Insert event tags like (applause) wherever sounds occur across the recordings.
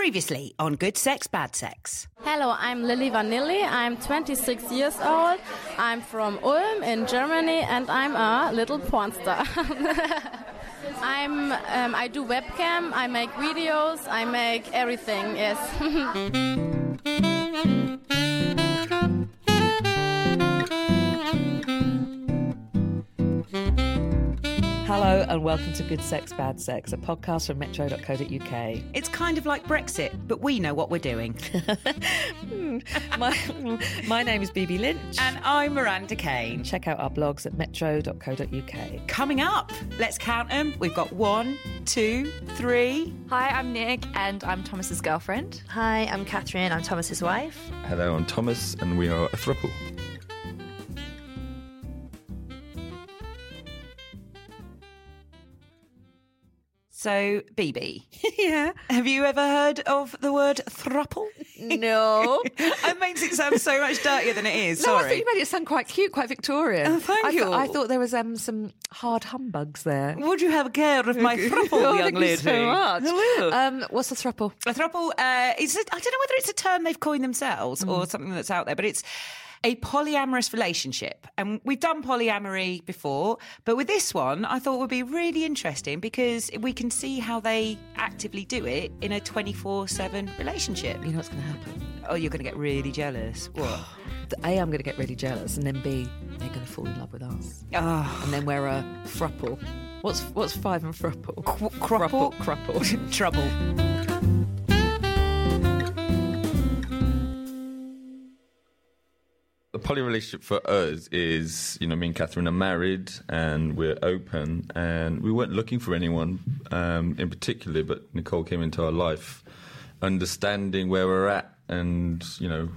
Previously on Good Sex, Bad Sex. Hello, I'm Lily Vanilli. I'm 26 years old. I'm from Ulm in Germany and I'm a little porn star. (laughs) I'm um, I do webcam, I make videos, I make everything. Yes. (laughs) Hello and welcome to Good Sex, Bad Sex, a podcast from metro.co.uk. It's kind of like Brexit, but we know what we're doing. (laughs) Hmm. My, my name is Bibi Lynch. and I'm Miranda Kane. Check out our blogs at metro.co.uk. Coming up, let's count them. We've got one, two, three. Hi, I'm Nick, and I'm Thomas's girlfriend. Hi, I'm Catherine. I'm Thomas's wife. Hello, I'm Thomas, and we are a throuple. So, Bibi, (laughs) yeah. have you ever heard of the word thruple? No. (laughs) it makes it sound so much dirtier than it is. No, I Sorry. think you made it sound quite cute, quite Victorian. Oh, thank I you. Thought, I thought there was um, some hard humbugs there. Would you have care of my (laughs) thruple, Oh, young thank you so much. Hello. Um, what's a thruple? A throuple, uh, is it, I don't know whether it's a term they've coined themselves or something that's out there, but it's a polyamorous relationship. And we've done polyamory before, but with this one, I thought would be really interesting because we can see how they actively do it in a 24 7 relationship. You know what's going to happen? Oh, you're going to get really jealous. What? (gasps) A, I'm going to get really jealous, and then B, they're going to fall in love with us. oh, And then we're a thruple. What's what's five and thruple? crupple? Crupple. (laughs) trouble. Poly relationship for us is, you know, me and Catherine are married and we're open, and we weren't looking for anyone um, in particular, but Nicole came into our life, understanding where we're at, and you know,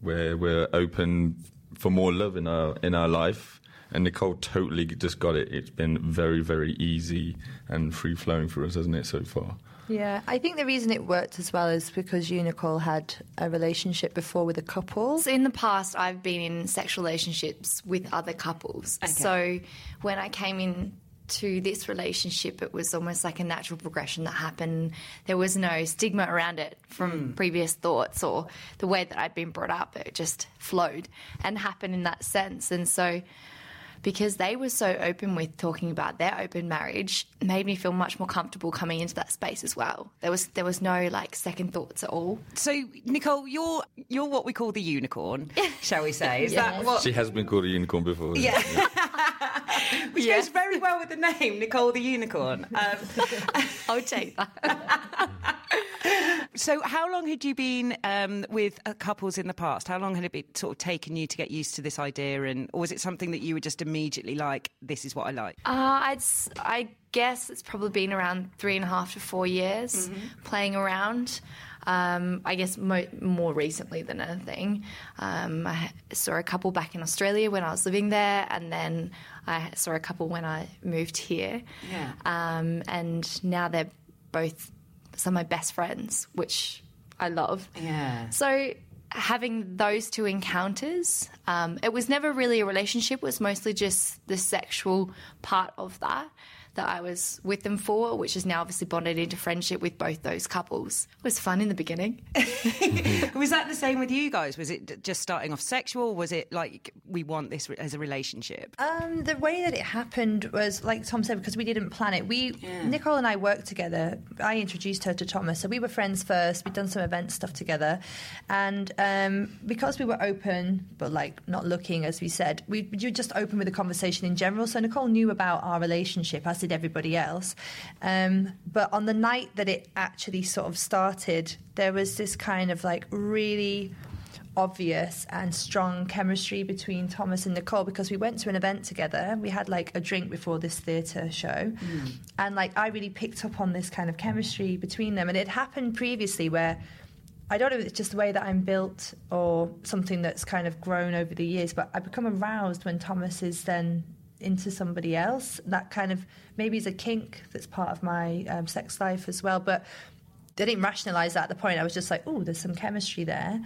where we're open for more love in our in our life. And Nicole totally just got it. It's been very, very easy and free flowing for us, hasn't it, so far? Yeah, I think the reason it worked as well is because you, Nicole, had a relationship before with a couple. So in the past, I've been in sexual relationships with other couples. So when I came in to this relationship, it was almost like a natural progression that happened. There was no stigma around it from hmm. previous thoughts or the way that I'd been brought up. It just flowed and happened in that sense. And so because they were so open with talking about their open marriage made me feel much more comfortable coming into that space as well. There was there was no like second thoughts at all. So, Nicole, you're you're what we call the unicorn, (laughs) shall we say? Is that what? She has been called a unicorn before. Yeah. (laughs) Which goes very well with the name, Nicole the Unicorn. Um, (laughs) I would take that. So, how long had you been um, with uh, couples in the past? How long had it been sort of taken you to get used to this idea, and or was it something that you were just immediately like, "This is what I like"? Uh, I'd, I guess it's probably been around three and a half to four years playing around. Um, I guess mo- more recently than anything. Um, I saw a couple back in Australia when I was living there, and then I saw a couple when I moved here. Yeah. Um, and now they're both some of my best friends, which I love. Yeah. So having those two encounters, um, it was never really a relationship. It was mostly just the sexual part of that that I was with them for, which is now obviously bonded into friendship with both those couples. It was fun in the beginning. (laughs) was that the same with you guys? Was it just starting off sexual? Was it like we want this re- as a relationship? Um, the way that it happened was, like Tom said, because we didn't plan it. We, Nicole and I worked together. I introduced her to Thomas, so we were friends first. We'd done some event stuff together, and um, because we were open, but like not looking, as we said, we you were just open with the conversation in general. So Nicole knew about our relationship, as did everybody else. Um, but on the night that it actually sort of started, there was this kind of like really obvious and strong chemistry between Thomas and Nicole because we went to an event together. We had like a drink before this theatre show. And like I really picked up on this kind of chemistry between them. And it happened previously where I don't know if it's just the way that I'm built or something that's kind of grown over the years, but I become aroused when Thomas is then into somebody else. That kind of maybe is a kink that's part of my um, sex life as well. But I didn't rationalize that at the point. I was just like, oh, there's some chemistry there.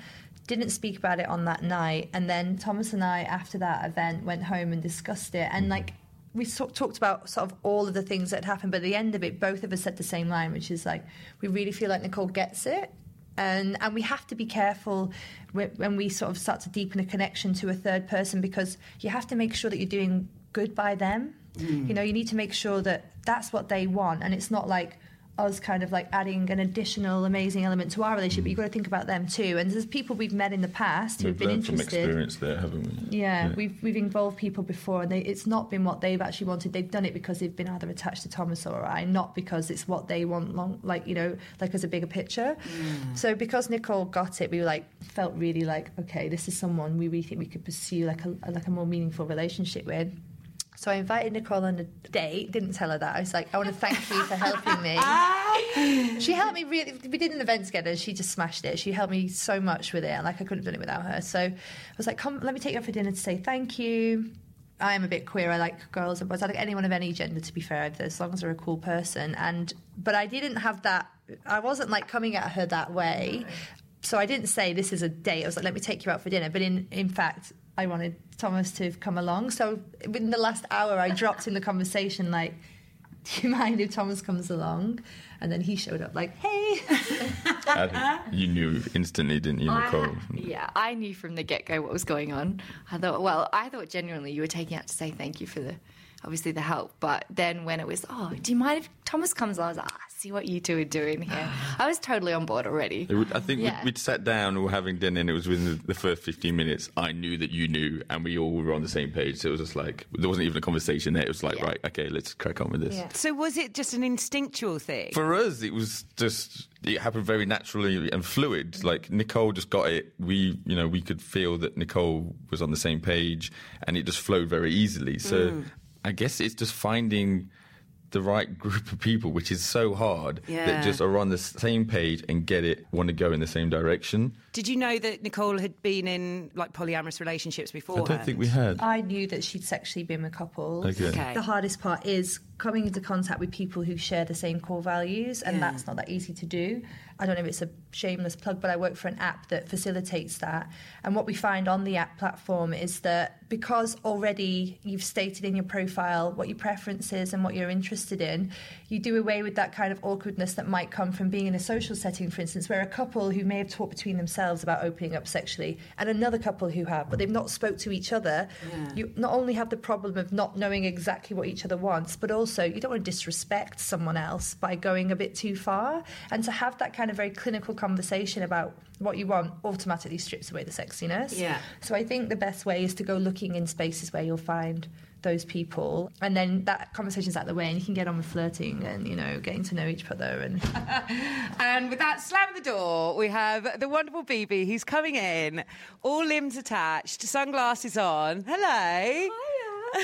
Didn't speak about it on that night. And then Thomas and I, after that event, went home and discussed it. And like, we talked about sort of all of the things that happened, but at the end of it, both of us said the same line, which is like, we really feel like Nicole gets it. And, and we have to be careful when we sort of start to deepen a connection to a third person because you have to make sure that you're doing good by them. Mm. You know, you need to make sure that that's what they want, and it's not like us kind of like adding an additional amazing element to our relationship. But you've got to think about them too. And there's people we've met in the past who've We've been learned from experience there, haven't we? Yeah, we've we've involved people before, and they, it's not been what they've actually wanted. They've done it because they've been either attached to Thomas or I, not because it's what they want. Long, like you know, like as a bigger picture. Mm. So because Nicole got it, we were like felt really like okay, this is someone we really think we could pursue like a like a more meaningful relationship with. So I invited Nicole on a date. Didn't tell her that. I was like, I want to thank you for helping me. (laughs) she helped me really. We did an event together. She just smashed it. She helped me so much with it. and, Like I couldn't have done it without her. So I was like, come, let me take you out for dinner to say thank you. I am a bit queer. I like girls and boys. I like anyone of any gender. To be fair, as long as they're a cool person. And but I didn't have that. I wasn't like coming at her that way. So I didn't say this is a date. I was like, let me take you out for dinner. But in in fact, I wanted Thomas to come along. So within the last hour, I dropped in the conversation like, "Do you mind if Thomas comes along?" And then he showed up like, "Hey." (laughs) You knew instantly, didn't you, Nicole? ha- yeah, I knew from the get go what was going on. I thought, well, I thought genuinely you were taking out to say thank you for the, obviously the help. But then when it was, oh, do you mind if Thomas comes on? I was like, ah, see what you two are doing here. (sighs) I was totally on board already. Would- I think Yeah. we'd, we'd sat down, we were having dinner, and it was within the, the first 15 minutes. I knew that you knew, and we all were on the same page. So it was just like, there wasn't even a conversation there. It was like, Yeah. right, okay, let's crack on with this. So was it just an instinctual thing? For us, it was just it happened very naturally and fluid. Like Nicole just got it. We, you know, we could feel that Nicole was on the same page, and it just flowed very easily. So I guess it's just finding the right group of people, which is so hard, Yeah. that just are on the same page and get it, want to go in the same direction. Did you know that Nicole had been in like polyamorous relationships before? I don't think we had. I knew that she'd sexually been with couples. Okay. Okay. The hardest part is coming into contact with people who share the same core values, and Yeah. that's not that easy to do. I don't know if it's a shameless plug, but I work for an app that facilitates that. And what we find on the app platform is that because already you've stated in your profile what your preference is and what you're interested in, you do away with that kind of awkwardness that might come from being in a social setting, for instance, where a couple who may have talked between themselves about opening up sexually and another couple who have, but they've not spoke to each other. You not only have the problem of not knowing exactly what each other wants, but also you don't want to disrespect someone else by going a bit too far. And to have that kind of very clinical conversation about what you want automatically strips away the sexiness. Yeah. So I think the best way is to go looking in spaces where you'll find those people and then that conversation's out of the way and you can get on with flirting and you know getting to know each other and (laughs) And with that slam the door, we have the wonderful Bibi who's coming in, all limbs attached, sunglasses on. Hello.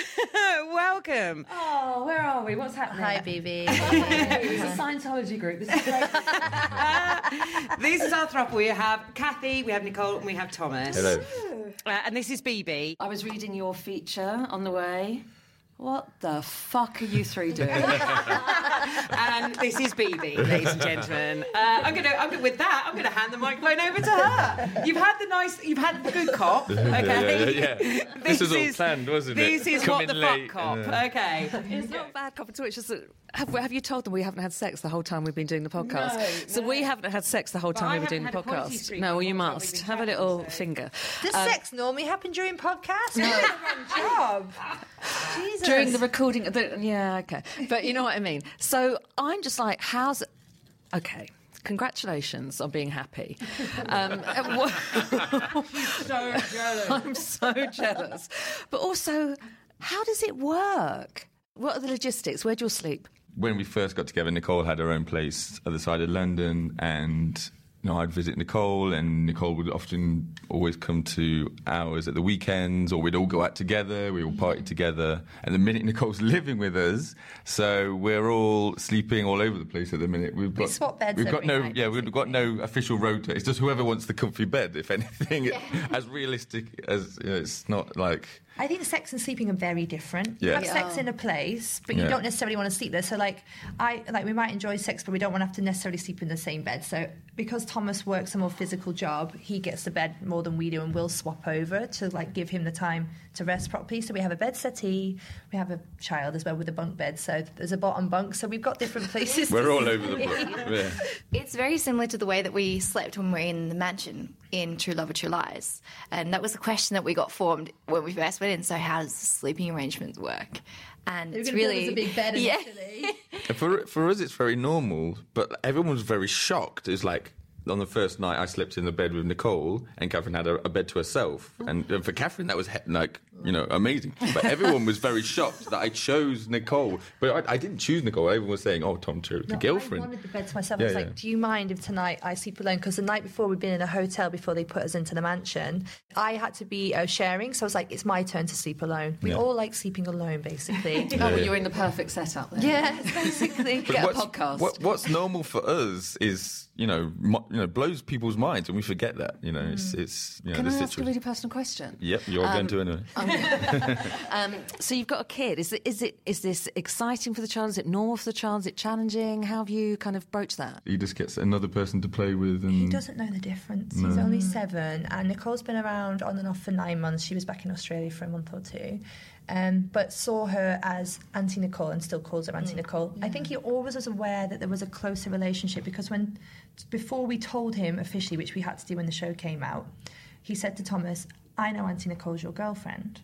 (laughs) Welcome. Oh, where are we? What's happening? hi Bibi (laughs) It's a Scientology group. This is great. (laughs) This is our throuple. We have Cathy, we have Nicole, and we have Thomas. Hello. Uh, and this is Bibi. I was reading your feature on the way. What the fuck are you three doing? And this is Bibi, ladies and gentlemen. Uh, I'm gonna, I'm gonna, with that, I'm gonna hand the microphone over to her. You've had the nice, you've had the good cop. (laughs) Okay. Yeah, yeah, yeah. (laughs) This was all planned, wasn't it? This is Come what the late, fuck cop. yeah. Okay. It's not a bad cop at all. It's just that have, have you told them we haven't had sex the whole time we've been doing the podcast? No, so no. we haven't had sex the whole time I we've been doing haven't the had a podcast. No, well you whole time we've must have a little so- finger does Um, sex normally happen during podcasts no job (laughs) Jesus. during the recording. The, yeah, okay, but you know what I mean. So I'm just like, how's okay? Congratulations on being happy. Um, (laughs) and what- So jealous. (laughs) I'm so jealous. But also, how does it work? What are the logistics? Where do you sleep? When we first got together, Nicole had her own place other side of London, and you know, I'd visit Nicole, and Nicole would often always come to ours at the weekends, or we'd all go out together, we all party together. And the minute (laughs) Nicole's living with us, so we're all sleeping all over the place at the minute. We've got swap beds We've got no, night, yeah, we've got no official rota. It's just whoever wants the comfy bed. If anything, (laughs) as realistic as you know, it's not like I think sex and sleeping are very different. You Yeah. have sex in a place, but you Yeah. don't necessarily want to sleep there. So, like, I like we might enjoy sex, but we don't want to have to necessarily sleep in the same bed. So, because Thomas works a more physical job, he gets the bed more than we do, and we'll swap over to like give him the time to rest properly. So, we have a bed settee, we have a child as well with a bunk bed. So, there's a bottom bunk. So, we've got different places. We're all over the place. (laughs) Yeah. It's very similar to the way that we slept when we were in the mansion in True Love or True Lies. And that was the question that we got formed when we first went in. So, how does the sleeping arrangements work? And They were it's really us a big bed (laughs) yeah. initially. For for us, it's very normal, but everyone was very shocked. It's like on the first night, I slept in the bed with Nicole, and Catherine had a, a bed to herself. And for Catherine, that was he- like you know amazing. But everyone was very shocked that I chose Nicole. But I, I didn't choose Nicole. Everyone was saying, "Oh, Tom chose the No, girlfriend." I wanted the bed to myself. Yeah, I was like, "Do you mind if tonight I sleep alone?" Because the night before we'd been in a hotel before they put us into the mansion. I had to be uh, sharing, so I was like, "It's my turn to sleep alone." We Yeah. all like sleeping alone, basically. (laughs) Oh, well, you're in the perfect setup there. yeah, (laughs) basically. Get a what's, podcast. What, what's normal for us is, you know, mo- you know, blows people's minds, and we forget that. You know, it's it's you know Can the I ask a really personal question? Yep, you're going to anyway. (laughs) Um, so you've got a kid. Is it, is it is this exciting for the child? Is it normal for the child? Is it challenging? How have you kind of broached that? He just gets another person to play with, and He doesn't know the difference. He's only seven, and Nicole's been around on and off for nine months. She was back in Australia for a month or two, um, but saw her as Auntie Nicole and still calls her Auntie Nicole. I think he always was aware that there was a closer relationship because when, before we told him officially, which we had to do when the show came out, he said to Thomas, "I know Auntie Nicole's your girlfriend."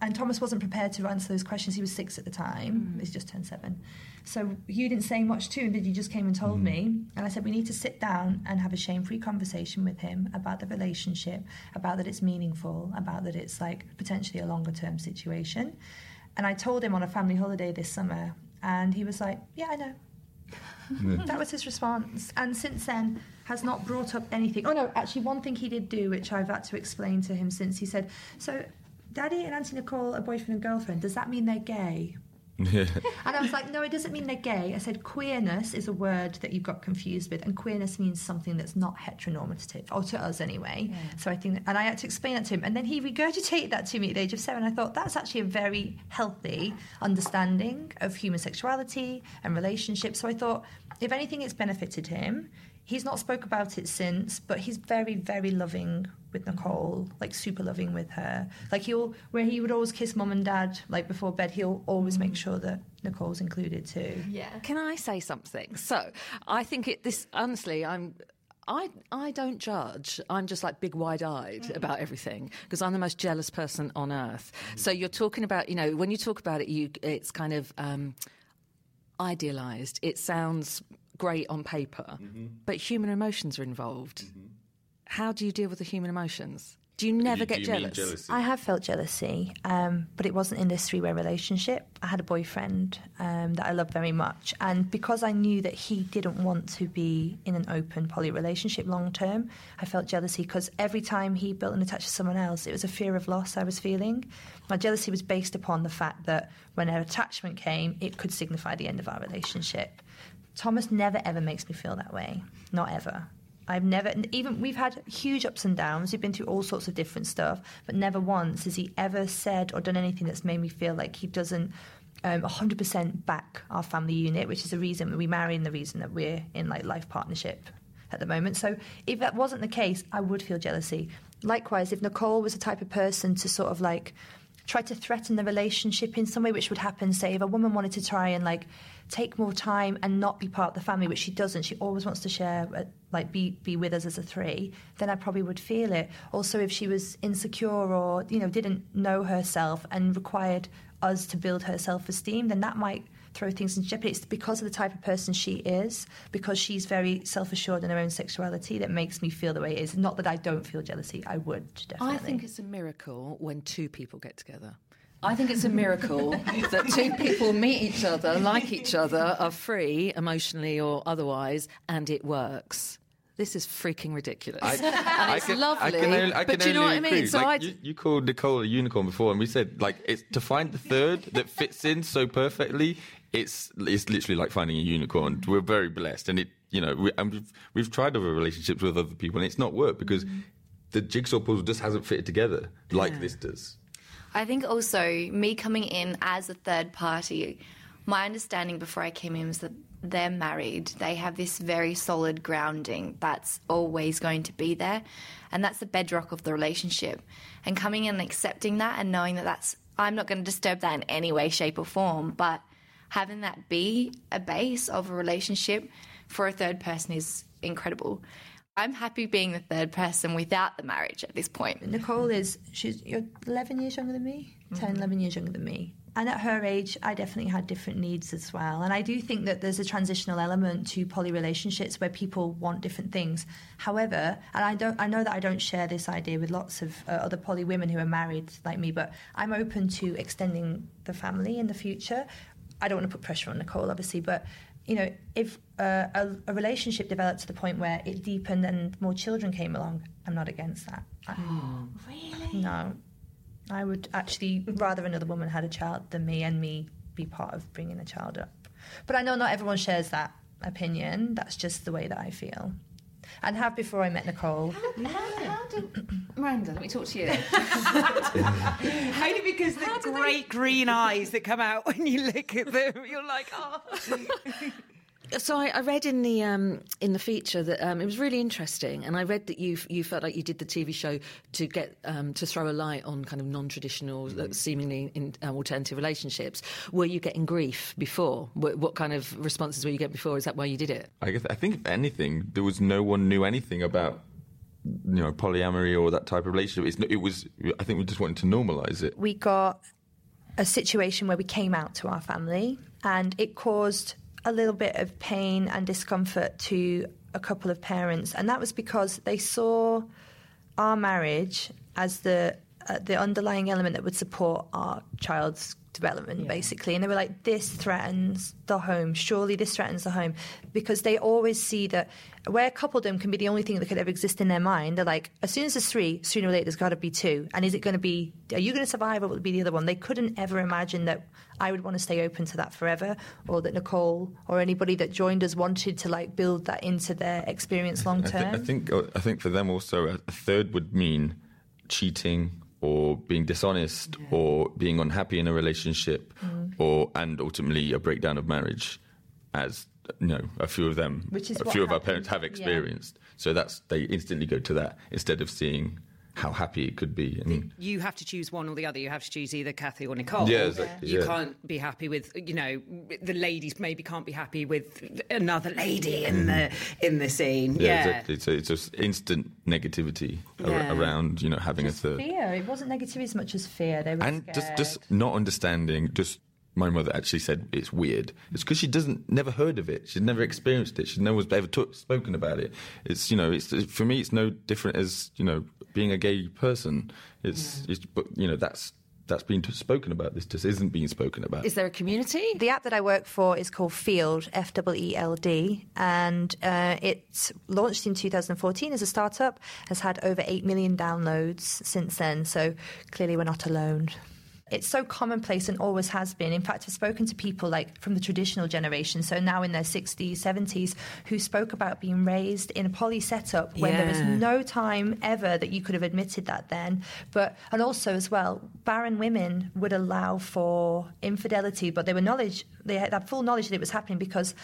And Thomas wasn't prepared to answer those questions. He was six at the time. Mm. He's just turned seven. So you didn't say much to him, did you? Just came and told mm. me. And I said, we need to sit down and have a shame free conversation with him about the relationship, about that it's meaningful, about that it's like potentially a longer term situation. And I told him on a family holiday this summer, and he was like, yeah, I know. that was his response. And since then, has not brought up anything. Oh, no, actually, one thing he did do, which I've had to explain to him since, he said, so Daddy and Auntie Nicole are boyfriend and girlfriend. Does that mean they're gay? And I was like, no, it doesn't mean they're gay. I said queerness is a word that you got confused with, and queerness means something that's not heteronormative, or to us anyway. So I think, and I had to explain that to him, and then he regurgitated that to me at the age of seven. I thought that's actually a very healthy understanding of human sexuality and relationships. So I thought, if anything, it's benefited him. He's not spoke about it since, but he's very, very loving with Nicole, like super loving with her. Like he'll, where he would always kiss mum and dad, like before bed, he'll always make sure that Nicole's included too. Yeah. Can I say something? So I think it. This honestly, I'm. I, I don't judge. I'm just like big wide eyed about everything because I'm the most jealous person on earth. So you're talking about, you know, when you talk about it, you it's kind of um, idealized. It sounds great on paper, but human emotions are involved. How do you deal with the human emotions? Do you never You- get do you mean jealous? jealousy? I have felt jealousy, um, but it wasn't in this three way relationship. I had a boyfriend um, that I loved very much. And because I knew that he didn't want to be in an open poly relationship long term, I felt jealousy because every time he built an attached to someone else, it was a fear of loss I was feeling. My jealousy was based upon the fact that when an attachment came, it could signify the end of our relationship. Thomas never ever makes me feel that way. Not ever. I've never, even we've had huge ups and downs. We've been through all sorts of different stuff, but never once has he ever said or done anything that's made me feel like he doesn't um, 100% back our family unit, which is the reason we marry and the reason that we're in like life partnership at the moment. So if that wasn't the case, I would feel jealousy. Likewise, if Nicole was the type of person to sort of like try to threaten the relationship in some way, which would happen, say, if a woman wanted to try and like take more time and not be part of the family, which she doesn't, she always wants to share, uh, like be be with us as a three, then I probably would feel it. Also, if she was insecure or you know didn't know herself and required us to build her self esteem, then that might throw things into jeopardy. It's because of the type of person she is, because she's very self assured in her own sexuality, that makes me feel the way it is. Not that I don't feel jealousy, I would definitely. I think it's a miracle when two people get together. I think it's a miracle (laughs) that two people meet each other, like each other, are free emotionally or otherwise, and it works. This is freaking ridiculous. I, (laughs) and I it's can, lovely. I can only, I but do you know what I mean? So like, I, you, you called Nicole a unicorn before, and we said like it's to find the third that fits in so perfectly. It's it's literally like finding a unicorn. We're very blessed, and it you know we, and we've we've tried other relationships with other people, and it's not worked because Mm-hmm. the jigsaw puzzle just hasn't fitted together like this does. I think also me coming in as a third party, my understanding before I came in was that they're married. They have this very solid grounding that's always going to be there. And that's the bedrock of the relationship. And coming in and accepting that and knowing that that's, I'm not going to disturb that in any way, shape, or form, but having that be a base of a relationship for a third person is incredible. I'm happy being the third person without the marriage at this point. Nicole is she's you're 11 years younger than me, 10, 11 years younger than me. And at her age, I definitely had different needs as well. And I do think that there's a transitional element to poly relationships where people want different things. However, and I don't, I know that I don't share this idea with lots of uh, other poly women who are married like me, but I'm open to extending the family in the future. I don't want to put pressure on Nicole, obviously, but you know, if uh, a, a relationship developed to the point where it deepened and more children came along, I'm not against that. I, really? No. I would actually rather another woman had a child than me and me be part of bringing a child up. But I know not everyone shares that opinion. That's just the way that I feel. And have before I met Nicole. How how did Miranda, let me talk to you. (laughs) Only because the great green eyes that come out when you look at them, you're like, oh. (laughs) So I, I read in the um, in the feature that um, it was really interesting, and I read that you you felt like you did the TV show to get um, to throw a light on kind of non-traditional, uh, seemingly in, uh, alternative relationships. Were you getting grief before? What, what kind of responses were you getting before? Is that why you did it? I, guess, I think if anything, there was no one knew anything about you know polyamory or that type of relationship. It's, it was. I think we just wanted to normalize it. we got a situation where we came out to our family and it caused a little bit of pain and discomfort to a couple of parents and that was because they saw our marriage as the uh, the underlying element that would support our child's development basically. And they were like this threatens the home. Surely this threatens the home. Because they always see that where coupledom can be the only thing that could ever exist in their mind. They're like as soon as there's three sooner or later there's got to be two. And is it going to be are you going to survive or will it be the other one? They couldn't ever imagine that i would want to stay open to that forever or that nicole or anybody that joined us wanted to like build that into their experience long I, thi- term. I think uh, I think for them also a, a third would mean cheating or being dishonest or being unhappy in a relationship Mm. or and ultimately a breakdown of marriage as you know a few of them Which is a few of our parents have yeah. experienced so that's they instantly go to that instead of seeing how happy it could be and You have to choose one or the other. You have to choose either Cathy or Nicole. Yeah, exactly, You yeah. can't be happy with, you know, the ladies maybe can't be happy with another lady in the mm. in the scene. yeah, Yeah, exactly so it's just instant negativity ar- Yeah. around you know having a third fear it wasn't negativity as much as fear they were and just scared. just not understanding just my mother actually said it's weird it's because she doesn't never heard of it she's never experienced it she's never ever took, spoken about it it's you know it's for me it's no different as you know being a gay person it's it's but you know that's that's been spoken about this just isn't being spoken about Is there a community? The app that I work for is called Feeld, F W E L D, and uh, it's launched in 2014 as a startup, has had over 8 million downloads since then, so clearly we're not alone. It's so commonplace and always has been. In fact, I've spoken to people like from the traditional generation, so now in their 60s, 70s, who spoke about being raised in a poly setup when there was no time ever that you could have admitted that then. But and also as well, barren women would allow for infidelity, but they were knowledge they had that full knowledge that it was happening because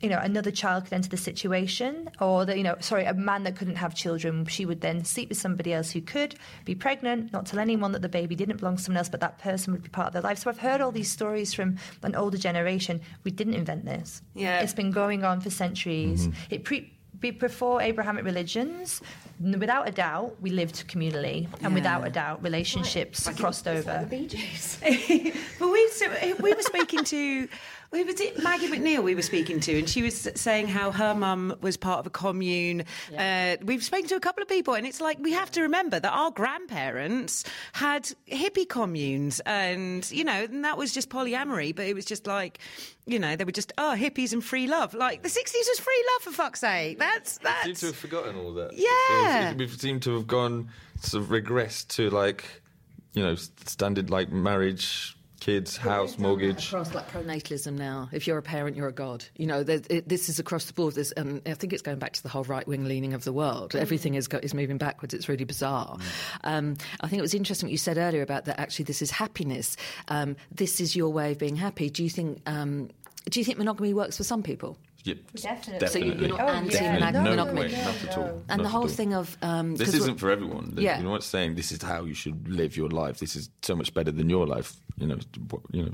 you know another child could enter the situation or that you know sorry a man that couldn't have children she would then sleep with somebody else who could be pregnant not tell anyone that the baby didn't belong to someone else but that person would be part of their life. So i've heard all these stories from an older generation. We didn't invent this. Yeah. it's been going on for centuries. Mm-hmm. It pre before Abrahamic religions, n- without a doubt, we lived communally, and without a doubt, relationships crossed over. but (laughs) we so we were speaking to. We was it Maggie McNeil we were speaking to, and she was saying how her mum was part of a commune. Uh, we've spoken to a couple of people, and it's like we have to remember that our grandparents had hippie communes, and you know, and that was just polyamory. But it was just like, you know, they were just oh hippies and free love. Like the sixties was free love for fuck's sake. That's We seem that's to have forgotten all that. Yeah. So we seem to have gone sort of regressed to like, you know, standard like marriage, kids, house, mortgage. across like pronatalism now. If you're a parent, you're a god. You know, it, this is across the board. There's, and I think it's going back to the whole right wing leaning of the world. Everything is go, is moving backwards. It's really bizarre. Um, I think it was interesting what you said earlier about that. Actually, this is happiness. Um, this is your way of being happy. Do you think? Um, do you think monogamy works for some people? Yep, Definitely. So you- you're not Oh, anti yeah. monogamy. no, monogamy. way, not at all. And not the whole thing of um, This 'cause isn't for everyone. Yeah. You're not saying this is how you should live your life. This is so much better than your life. You know, you know.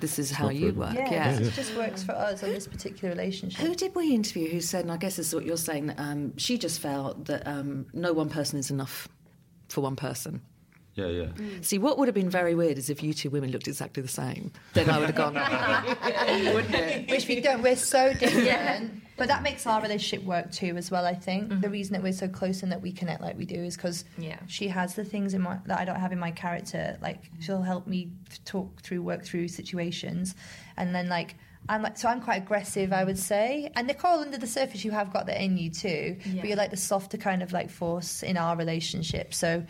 this is how you everyone. work. Yeah, yeah. it just works for us on this particular relationship. Who did we interview who said, and I guess this is what you're saying, that um, she just felt that um, no one person is enough for one person. Yeah, yeah. Mm. See, what would have been very weird is if you two women looked exactly the same. Then I would have gone, (laughs) wouldn't it? (laughs) Which we don't. We're so different. But that makes our relationship work too, as well. I think Mm-hmm. the reason that we're so close and that we connect like we do is because Yeah. she has the things in my that I don't have in my character. Like she'll help me talk through, work through situations, and then like I'm like so I'm quite aggressive, I would say. And Nicole, under the surface, you have got that in you too. But you're like the softer kind of like force in our relationship. So.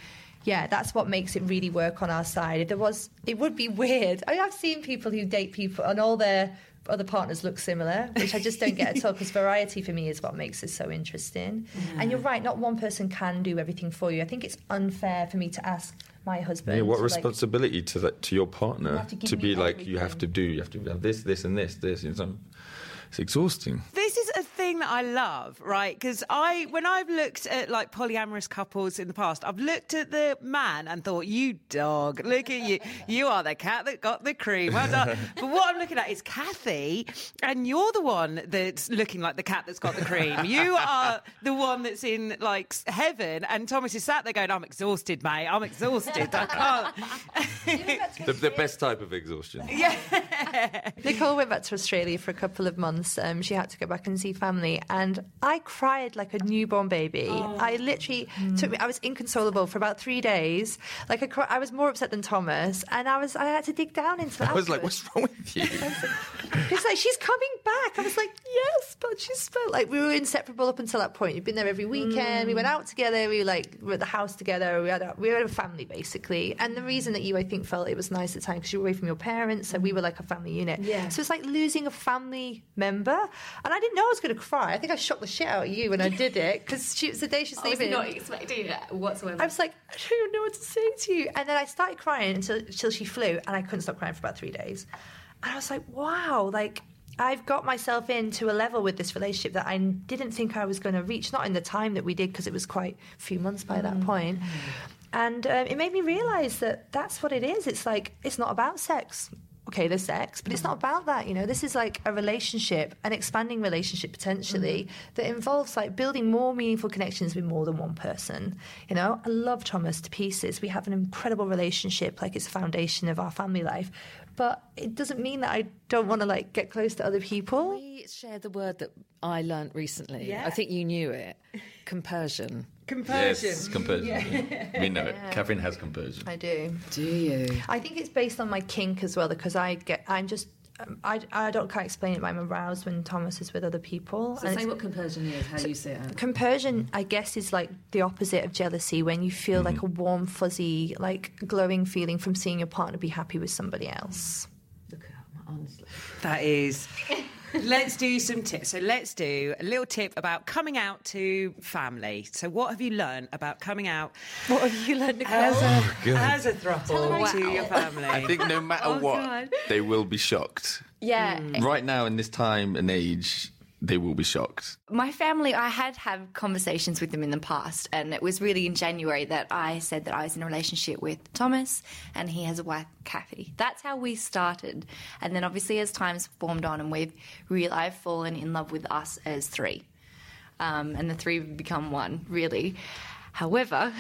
Yeah, that's what makes it really work on our side. If there was, it would be weird. I mean, I've seen people who date people and all their other partners look similar, which I just don't get at all because variety for me is what makes it so interesting. And you're right, not one person can do everything for you. I think it's unfair for me to ask my husband. Yeah, what to, like- responsibility to that to your partner have to to be like you have to do you have to have this this and this this you know, it's exhausting. This is a thing that I love, right? Because I, when I've looked at like polyamorous couples in the past, I've looked at the man and thought, "You dog, look at you! You are the cat that got the cream." Well done. (laughs) but what I'm looking at is Cathy, and you're the one that's looking like the cat that's got the cream. (laughs) You are the one that's in like heaven, and Thomas is sat there going, "I'm exhausted, mate. I'm exhausted. I can't." (laughs) The, the best type of exhaustion. Yeah. Nicole went back to Australia for a couple of months. Um, she had to go back and see family, and I cried like a newborn baby. I literally took me. I was inconsolable for about three days. Like I, cry, I was more upset than Thomas, and I was. I had to dig down into. it I was like, what's wrong with you? (laughs) It's like she's coming back. I was like, yes, but she's felt like we were inseparable up until that point. We'd been there every weekend. We went out together. We like were at the house together. We had a, we were a family basically. And the reason that you, I think, felt it was nice at the time because you were away from your parents, so we were like a family unit. Yeah. So it's like losing a family member. And I didn't know I was going to cry. I think I shocked the shit out of you when I did it because she was the day she's (laughs) I was leaving. not expecting it whatsoever. I was like, I don't even know what to say to you. And then I started crying until, until she flew, and I couldn't stop crying for about three days. And I was like, wow, like I've got myself into a level with this relationship that I didn't think I was going to reach, not in the time that we did, because it was quite a few months by that point. And um, it made me realize that that's what it is. It's like, it's not about sex. Okay, there's sex, but it's not about that. You know, this is like a relationship, an expanding relationship potentially mm-hmm. that involves like building more meaningful connections with more than one person. You know, I love Thomas to pieces. We have an incredible relationship, like it's the foundation of our family life. But it doesn't mean that I don't want to like get close to other people. We shared the word that I learnt recently. Yeah. I think you knew it. (laughs) Compersion. Yes, compersion. (laughs) We know it. Catherine has compersion. I do. Do you? I think it's based on my kink as well because I get I'm just um, I, I don't can't explain it but I'm aroused when Thomas is with other people. So And say it's- what compersion is, how you see it. Compersion, I guess, is like the opposite of jealousy when you feel like a warm, fuzzy, like glowing feeling from seeing your partner be happy with somebody else. Look at honestly. That is. (laughs) let's do some tips. So let's do a little tip about coming out to family. So what have you learned about coming out What have you learned, Nicole? as a oh, as a throuple to your family? I think no matter Oh, what, God. they will be shocked. yeah. Right now, in this time and age, they will be shocked. my family, I had had conversations with them in the past, and it was really in January that I said that I was in a relationship with Thomas, and he has a wife, Cathy. That's how we started, and then obviously as time's formed on, and we've real, I've fallen in love with us as three, um, and the three have become one, really. However,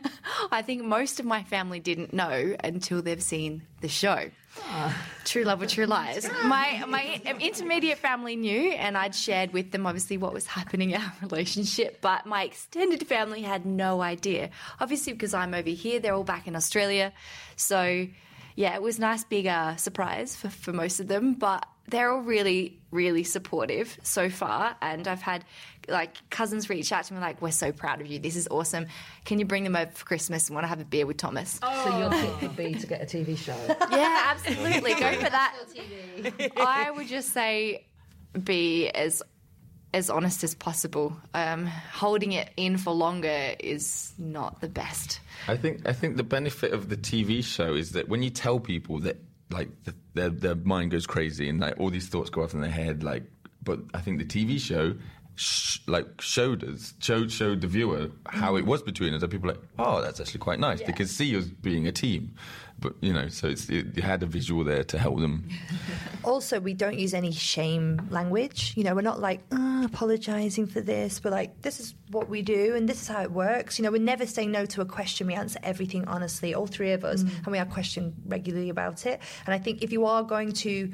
(laughs) I think most of my family didn't know until they've seen the show. True love or true lies. My my intermediate family knew, and I'd shared with them obviously what was happening in our (laughs) relationship. But my extended family had no idea. Obviously, because I'm over here, they're all back in Australia, so yeah, it was a nice big uh, surprise for, for most of them, but they're all really, really supportive so far. And I've had like cousins reach out to me like, "We're so proud of you. This is awesome. Can you bring them over for Christmas and want to have a beer with Thomas?" So your pick would be to get a TV show. (laughs) Yeah, absolutely. Go for that. (laughs) I would just say be as as honest as possible. Um, holding it in for longer is not the best. I think I think the benefit of the TV show is that when you tell people that like the, their their mind goes crazy and like all these thoughts go off in their head, like but I think the TV show. Sh- like showed us, showed showed the viewer how it mm-hmm. was between us. And people were like, oh, that's actually quite nice. They could see us being a team, but you know, so it's, it, you had a visual there to help them. (laughs) Also, we don't use any shame language. You know, we're not like oh, apologizing for this. We're like, this is what we do, and this is how it works. You know, we never say no to a question. We answer everything honestly, all three of us, mm. and we are questioned regularly about it. And I think if you are going to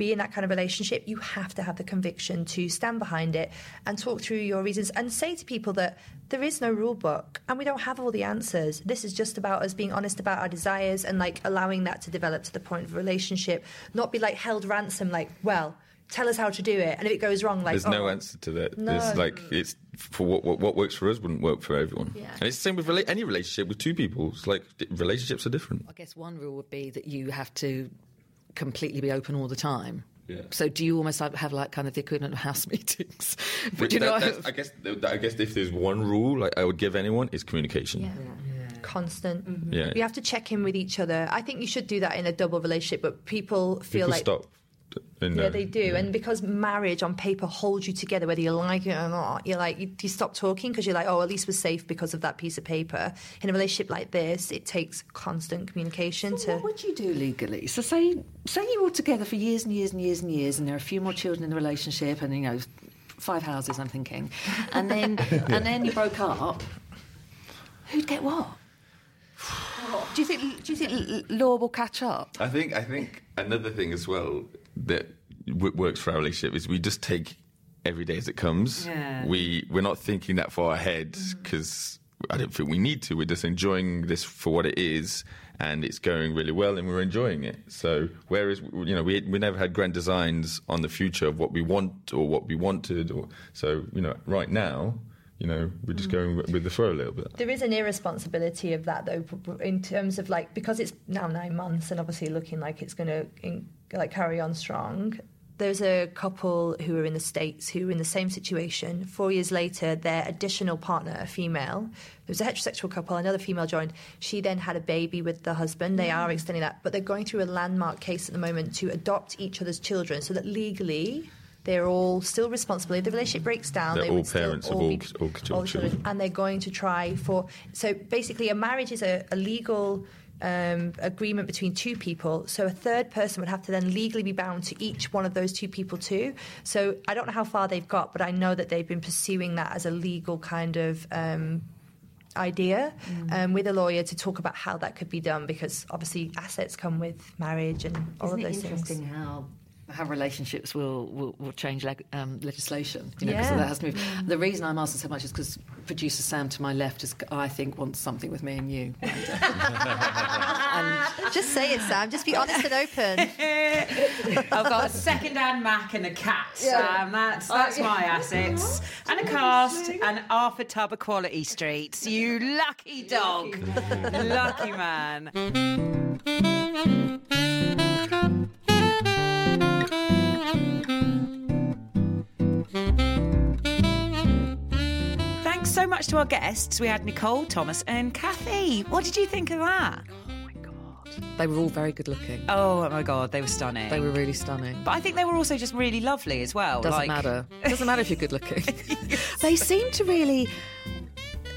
be in that kind of relationship, you have to have the conviction to stand behind it and talk through your reasons and say to people that there is no rule book and we don't have all the answers. This is just about us being honest about our desires and like allowing that to develop to the point of a relationship, not be like held ransom, like, well, tell us how to do it. And if it goes wrong, like, There's oh, no answer to that. No. It's like it's for what, what what works for us wouldn't work for everyone. Yeah. And it's the same with rela- any relationship with two people. It's like relationships are different. I guess one rule would be that you have to completely be open all the time. Yeah. So do you almost like have like kind of the equivalent of house (laughs) meetings? But but you know, that- I guess I guess if there's one rule like I would give anyone is communication. Yeah. constant. Mm-hmm. Yeah. You have to check in with each other. I think you should do that in a double relationship, but people feel People like stop. And, Yeah, they do. And because marriage on paper holds you together, whether you like it or not, you're like, you, you stop talking because you're like, oh, at least we're safe because of that piece of paper. In a relationship like this, it takes constant communication So to. what would you do legally? So say say you were together for years and years and years and years, and there are a few more children in the relationship, and you know, five houses. I'm thinking, and then (laughs) and then you broke up. Who'd get what? Do you think do you think law will catch up? I think I think another thing as well that w- works for our relationship is we just take every day as it comes. Yeah. We we're not thinking that far ahead mm-hmm. because I don't think we need to. We're just enjoying this for what it is, and it's going really well, and we're enjoying it. So whereas you know we we never had grand designs on the future of what we want or what we wanted, or so you know right now. You know, we're just mm. going with the flow a little bit. There is an irresponsibility of that, though, in terms of like because it's now nine months and obviously looking like it's going to like carry on strong. There's a couple who are in the states who are in the same situation. Four years later, their additional partner, a female, there was a heterosexual couple, another female joined. She then had a baby with the husband. They are mm. extending that, but they're going through a landmark case at the moment to adopt each other's children, so that legally. They're all still responsible. If the relationship breaks down, They're they all would still parents of all all be- all all children. and they're going to try for. So basically, a marriage is a, a legal um, agreement between two people. So a third person would have to then legally be bound to each one of those two people too. So I don't know how far they've got, but I know that they've been pursuing that as a legal kind of. Um, idea um, with a lawyer to talk about how that could be done because obviously assets come with marriage and all Isn't of it those interesting things. how how relationships will will, will change leg, um, legislation? You know, 'cause Yeah. that has to move. The reason I'm asking so much is because producer Sam to my left is I think wants something with me and you. (laughs) Just say it, Sam. Just be honest and open. (laughs) I've got a second-hand Mac and a cat, Sam. That's that's my assets, and a cast, and half a tub of Quality Streets. You lucky dog, lucky man. (laughs) so much to our guests. We had Nicole, Thomas, and Cathy. What did you think of that? Oh my god. They were all very good looking. Oh my god, they were stunning. They were really stunning. But I think they were also just really lovely as well. Doesn't like- matter. Doesn't matter if you're good looking. (laughs) they seem to really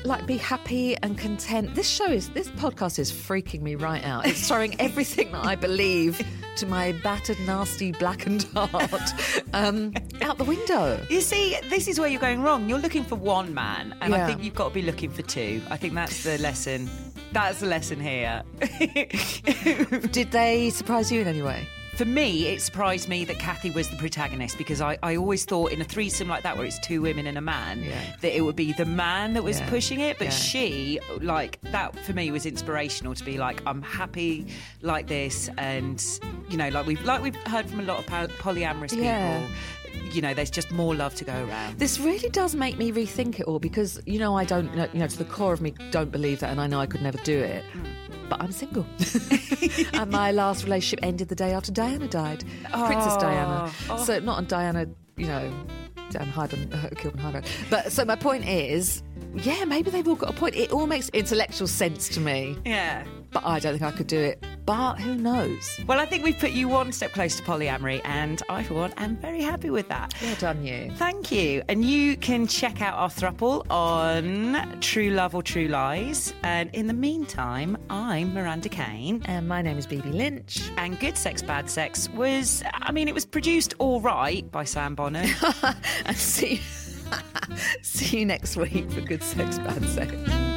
like be happy and content. This show is this podcast is freaking me right out. It's throwing everything that I believe to my battered, nasty, blackened (laughs) heart um, out the window. You see, this is where you're going wrong. You're looking for one man, and I think you've got to be looking for two. I think that's the lesson. That's the lesson here. (laughs) Did they surprise you in any way? For me, it surprised me that Cathy was the protagonist because I, I always thought in a threesome like that, where it's two women and a man, Yeah. that it would be the man that was Yeah. pushing it. But Yeah. she, like, that for me was inspirational to be like, I'm happy like this. And, you know, like we've, like we've heard from a lot of poly- polyamorous people, you know, there's just more love to go around. This really does make me rethink it all because you know I don't you know to the core of me don't believe that, and I know I could never do it. But I'm single, (laughs) and my last relationship ended the day after Diana died, Princess Diana. So not on Diana, you know, Diana Hyde uh, Kilburn High Road. But so my point is, yeah, maybe they've all got a point. It all makes intellectual sense to me, Yeah. but I don't think I could do it. But who knows? Well, I think we've put you one step closer to polyamory, and I, for one, am very happy with that. Well done, you. Thank you. And you can check out our thruple on True Love or True Lies. And in the meantime, I'm Miranda Kane. And my name is Bibi Lynch. And Good Sex, Bad Sex was, I mean, it was produced all right by Sam Bonner. (laughs) and see (laughs) see you next week for good sex, bad sex.